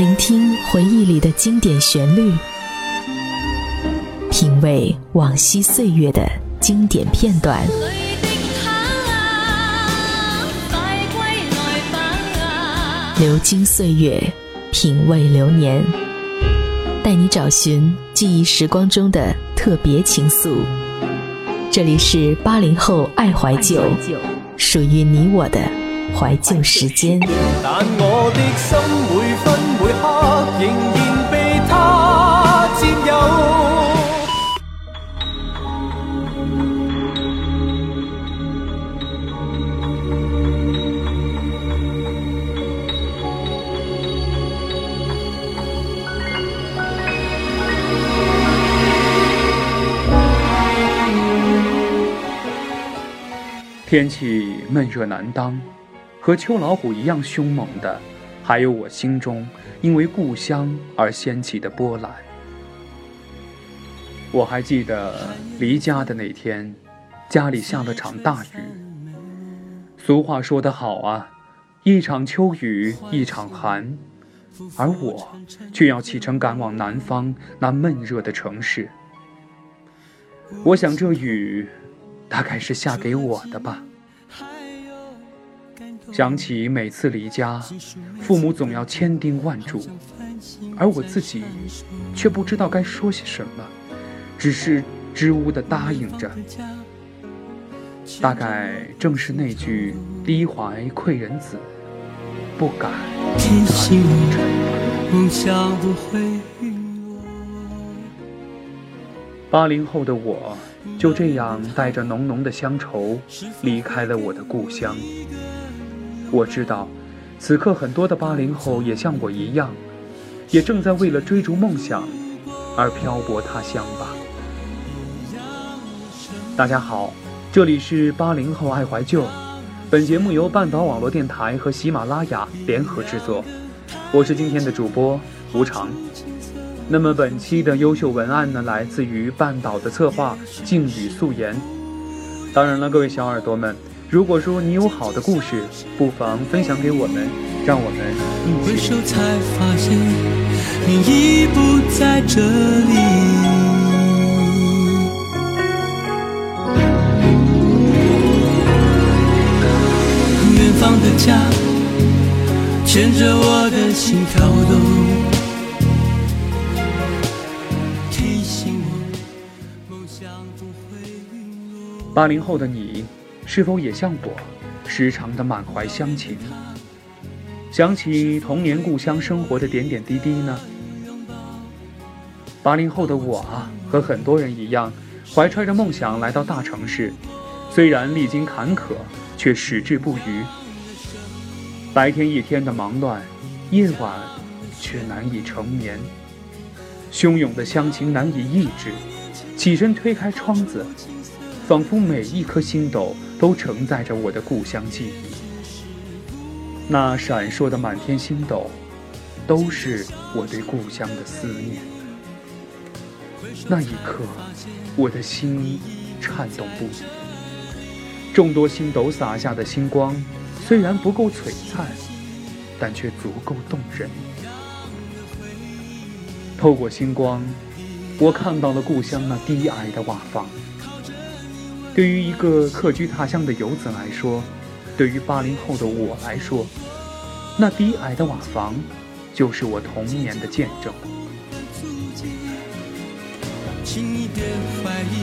聆听回忆里的经典旋律，品味往昔岁月的经典片段。流金岁月，品味流年，带你找寻记忆时光中的特别情愫。这里是八零后爱怀旧，属于你我的怀旧时间。但我的心天气闷热难当，和秋老虎一样凶猛的，还有我心中因为故乡而掀起的波澜。我还记得离家的那天，家里下了场大雨。俗话说得好啊，一场秋雨一场寒，而我却要启程赶往南方那闷热的城市。我想这雨。大概是下给我的吧。想起每次离家，父母总要千叮万嘱，而我自己却不知道该说些什么，只是支吾的答应着。大概正是那句“低怀愧人子，不敢天心梦想不会八零后的我。就这样带着浓浓的乡愁离开了我的故乡。我知道，此刻很多的八零后也像我一样，也正在为了追逐梦想而漂泊他乡吧。大家好，这里是八零后爱怀旧，本节目由半岛网络电台和喜马拉雅联合制作，我是今天的主播吴常。那么本期的优秀文案呢，来自于半岛的策划静语素颜。当然了，各位小耳朵们，如果说你有好的故事，不妨分享给我们，让我们一起。才发现你已不在这里。远方的家，牵着我的心跳动。八零后的你，是否也像我，时常的满怀乡情，想起童年故乡生活的点点滴滴呢？八零后的我啊，和很多人一样，怀揣着梦想来到大城市，虽然历经坎坷，却矢志不渝。白天一天的忙乱，夜晚却难以成眠，汹涌的乡情难以抑制，起身推开窗子。仿佛每一颗星斗都承载着我的故乡记忆，那闪烁的满天星斗，都是我对故乡的思念。那一刻，我的心颤动不已。众多星斗洒下的星光，虽然不够璀璨，但却足够动人。透过星光，我看到了故乡那低矮的瓦房。对于一个客居他乡的游子来说，对于八零后的我来说，那低矮的瓦房，就是我童年的见证。请你别怀疑，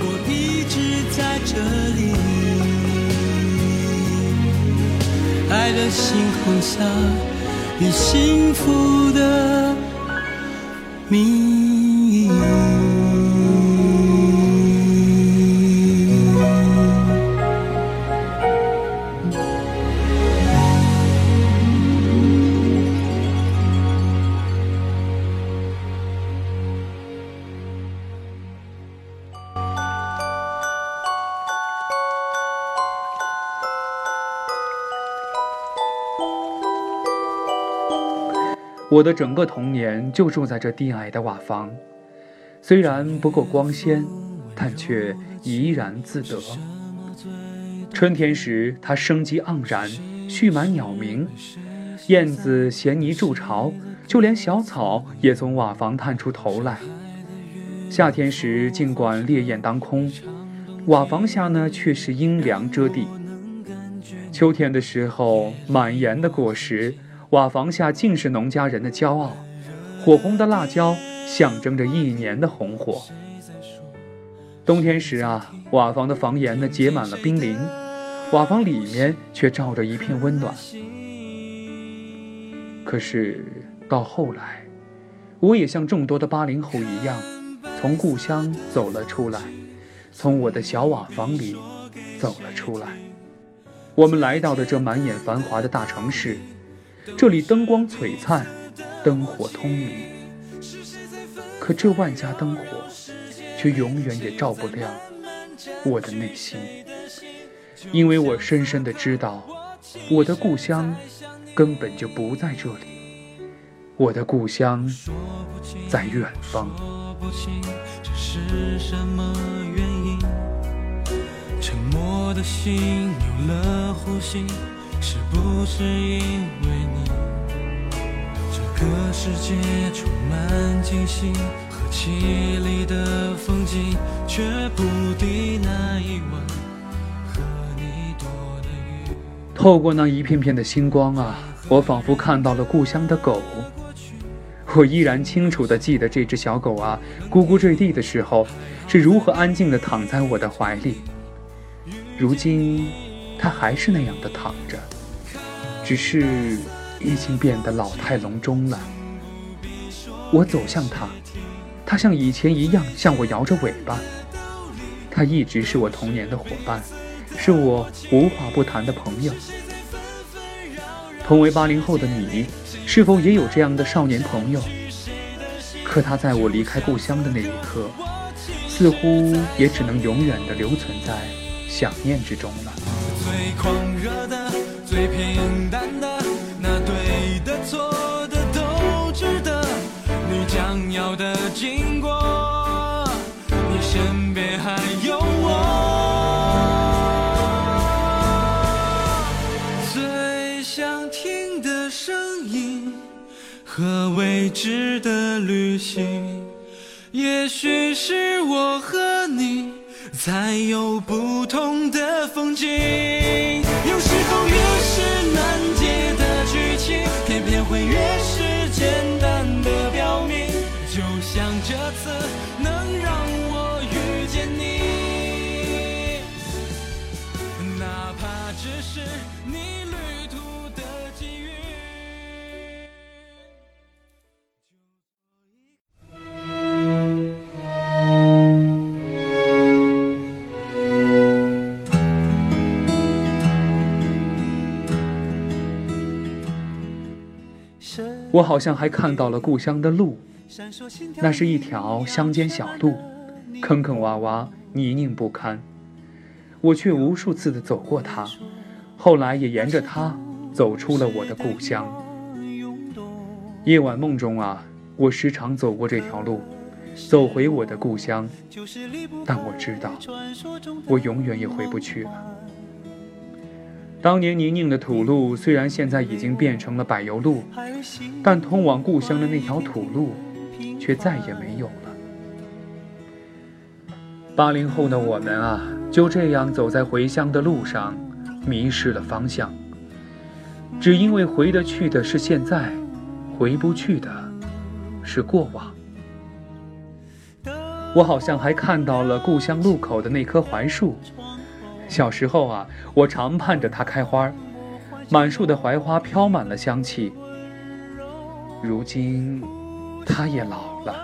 我一直在这里。爱的星空下，你幸福的秘我的整个童年就住在这低矮的瓦房，虽然不够光鲜，但却怡然自得。春天时，它生机盎然，蓄满鸟鸣；燕子衔泥筑巢，就连小草也从瓦房探出头来。夏天时，尽管烈焰当空，瓦房下呢却是阴凉遮地。秋天的时候，满园的果实，瓦房下尽是农家人的骄傲。火红的辣椒象征着一年的红火。冬天时啊，瓦房的房檐呢结满了冰凌，瓦房里面却照着一片温暖。可是到后来，我也像众多的八零后一样，从故乡走了出来，从我的小瓦房里走了出来。我们来到了这满眼繁华的大城市，这里灯光璀璨，灯火通明。可这万家灯火，却永远也照不亮我的内心，因为我深深的知道，我的故乡。根本就不在这里，我的故乡在远方。沉默的心有了呼吸，是不是因为你？这个世界充满惊喜和绮丽的风景，却不敌那一晚和你躲的雨。透过那一片片的星光啊。我仿佛看到了故乡的狗，我依然清楚地记得这只小狗啊，咕咕坠地的时候是如何安静地躺在我的怀里。如今，他还是那样的躺着，只是已经变得老态龙钟了。我走向他，他像以前一样向我摇着尾巴。他一直是我童年的伙伴，是我无话不谈的朋友。同为八零后的你，是否也有这样的少年朋友？可他在我离开故乡的那一刻，似乎也只能永远的留存在想念之中了。最狂热的、最平淡的，那对的、错的都值得。你将要的经过，你身边还有我。最想听的声音和未知的旅行，也许是我和才有不同的风景。我好像还看到了故乡的路，那是一条乡间小路，坑坑洼洼，泥泞不堪。我却无数次的走过它，后来也沿着它走出了我的故乡。夜晚梦中啊，我时常走过这条路，走回我的故乡，但我知道，我永远也回不去了。当年泥泞的土路，虽然现在已经变成了柏油路，但通往故乡的那条土路，却再也没有了。八零后的我们啊，就这样走在回乡的路上，迷失了方向。只因为回得去的是现在，回不去的是过往。我好像还看到了故乡路口的那棵槐树。小时候啊，我常盼着它开花，满树的槐花飘满了香气。如今，它也老了，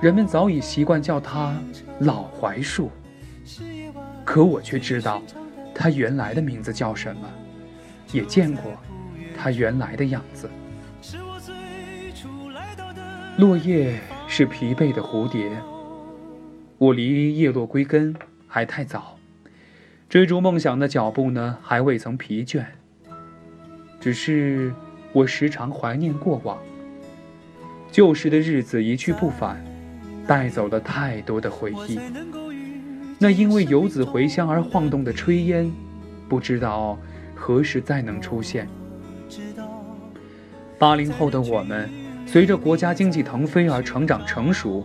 人们早已习惯叫它“老槐树”。可我却知道，它原来的名字叫什么，也见过它原来的样子。落叶是疲惫的蝴蝶，我离叶落归根还太早。追逐梦想的脚步呢，还未曾疲倦。只是我时常怀念过往，旧时的日子一去不返，带走了太多的回忆。那因为游子回乡而晃动的炊烟，不知道何时再能出现。八零后的我们，随着国家经济腾飞而成长成熟，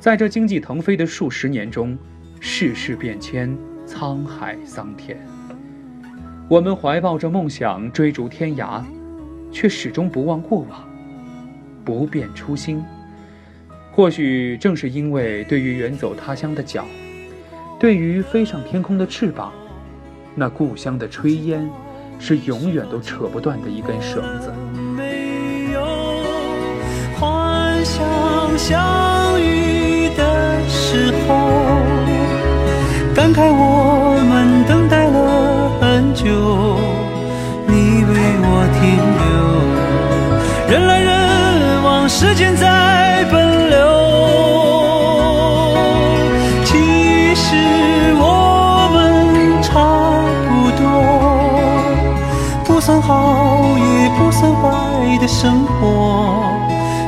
在这经济腾飞的数十年中，世事变迁，沧海桑田。我们怀抱着梦想追逐天涯，却始终不忘过往，不变初心。或许正是因为对于远走他乡的脚，对于飞上天空的翅膀，那故乡的炊烟，是永远都扯不断的一根绳子。想相遇我。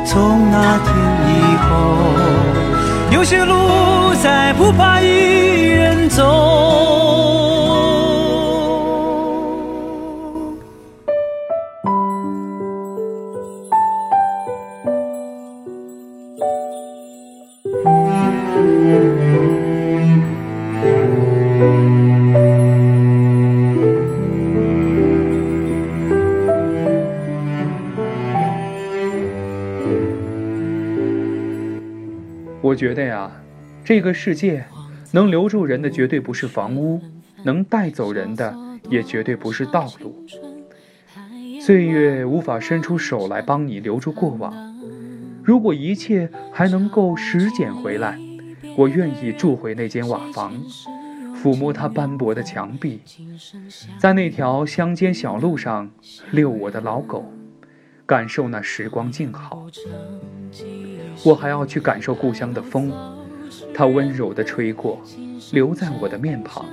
从那天以后，有些路再不怕一人走。我觉得呀，这个世界能留住人的绝对不是房屋，能带走人的也绝对不是道路。岁月无法伸出手来帮你留住过往，如果一切还能够拾捡回来，我愿意住回那间瓦房，抚摸它斑驳的墙壁，在那条乡间小路上遛我的老狗，感受那时光静好。我还要去感受故乡的风，它温柔地吹过，留在我的面庞。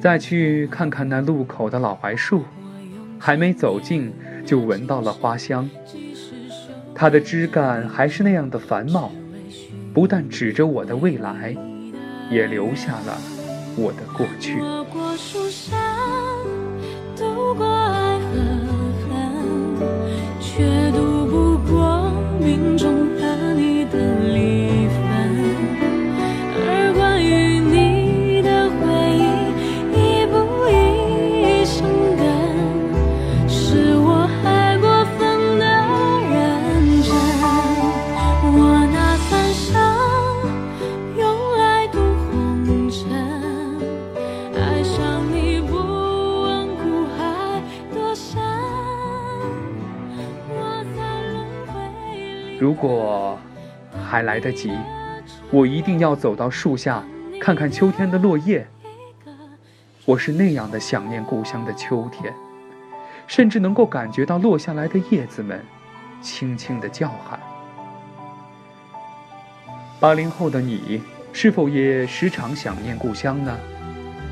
再去看看那路口的老槐树，还没走近就闻到了花香。它的枝干还是那样的繁茂，不但指着我的未来，也留下了我的过去。如果还来得及，我一定要走到树下，看看秋天的落叶。我是那样的想念故乡的秋天，甚至能够感觉到落下来的叶子们轻轻的叫喊。八零后的你，是否也时常想念故乡呢？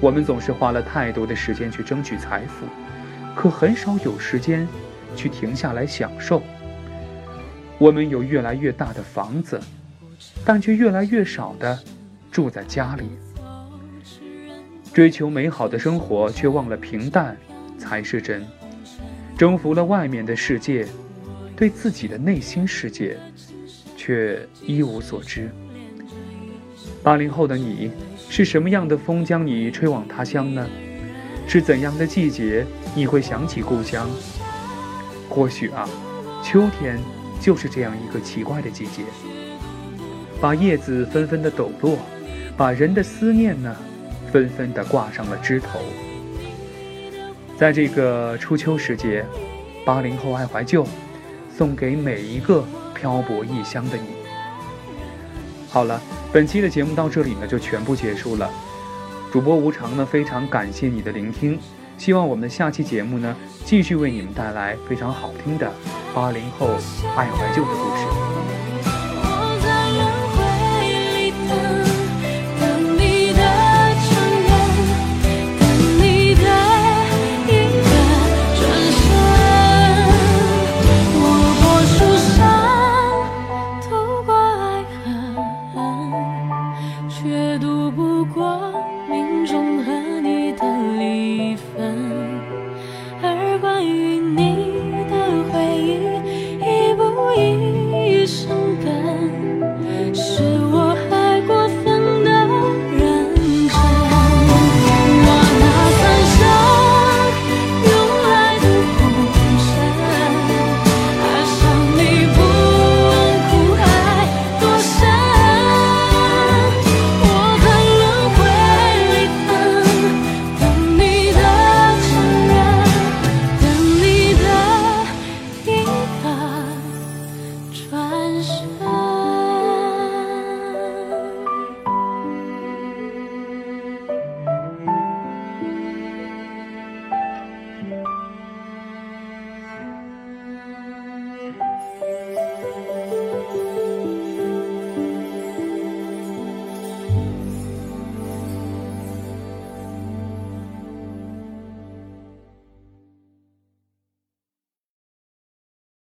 我们总是花了太多的时间去争取财富，可很少有时间去停下来享受。我们有越来越大的房子，但却越来越少的住在家里。追求美好的生活，却忘了平淡才是真。征服了外面的世界，对自己的内心世界却一无所知。八零后的你，是什么样的风将你吹往他乡呢？是怎样的季节你会想起故乡？或许啊，秋天。就是这样一个奇怪的季节，把叶子纷纷的抖落，把人的思念呢，纷纷的挂上了枝头。在这个初秋时节，八零后爱怀旧，送给每一个漂泊异乡的你。好了，本期的节目到这里呢就全部结束了。主播无常呢，非常感谢你的聆听。希望我们的下期节目呢，继续为你们带来非常好听的八零后爱怀旧的故事。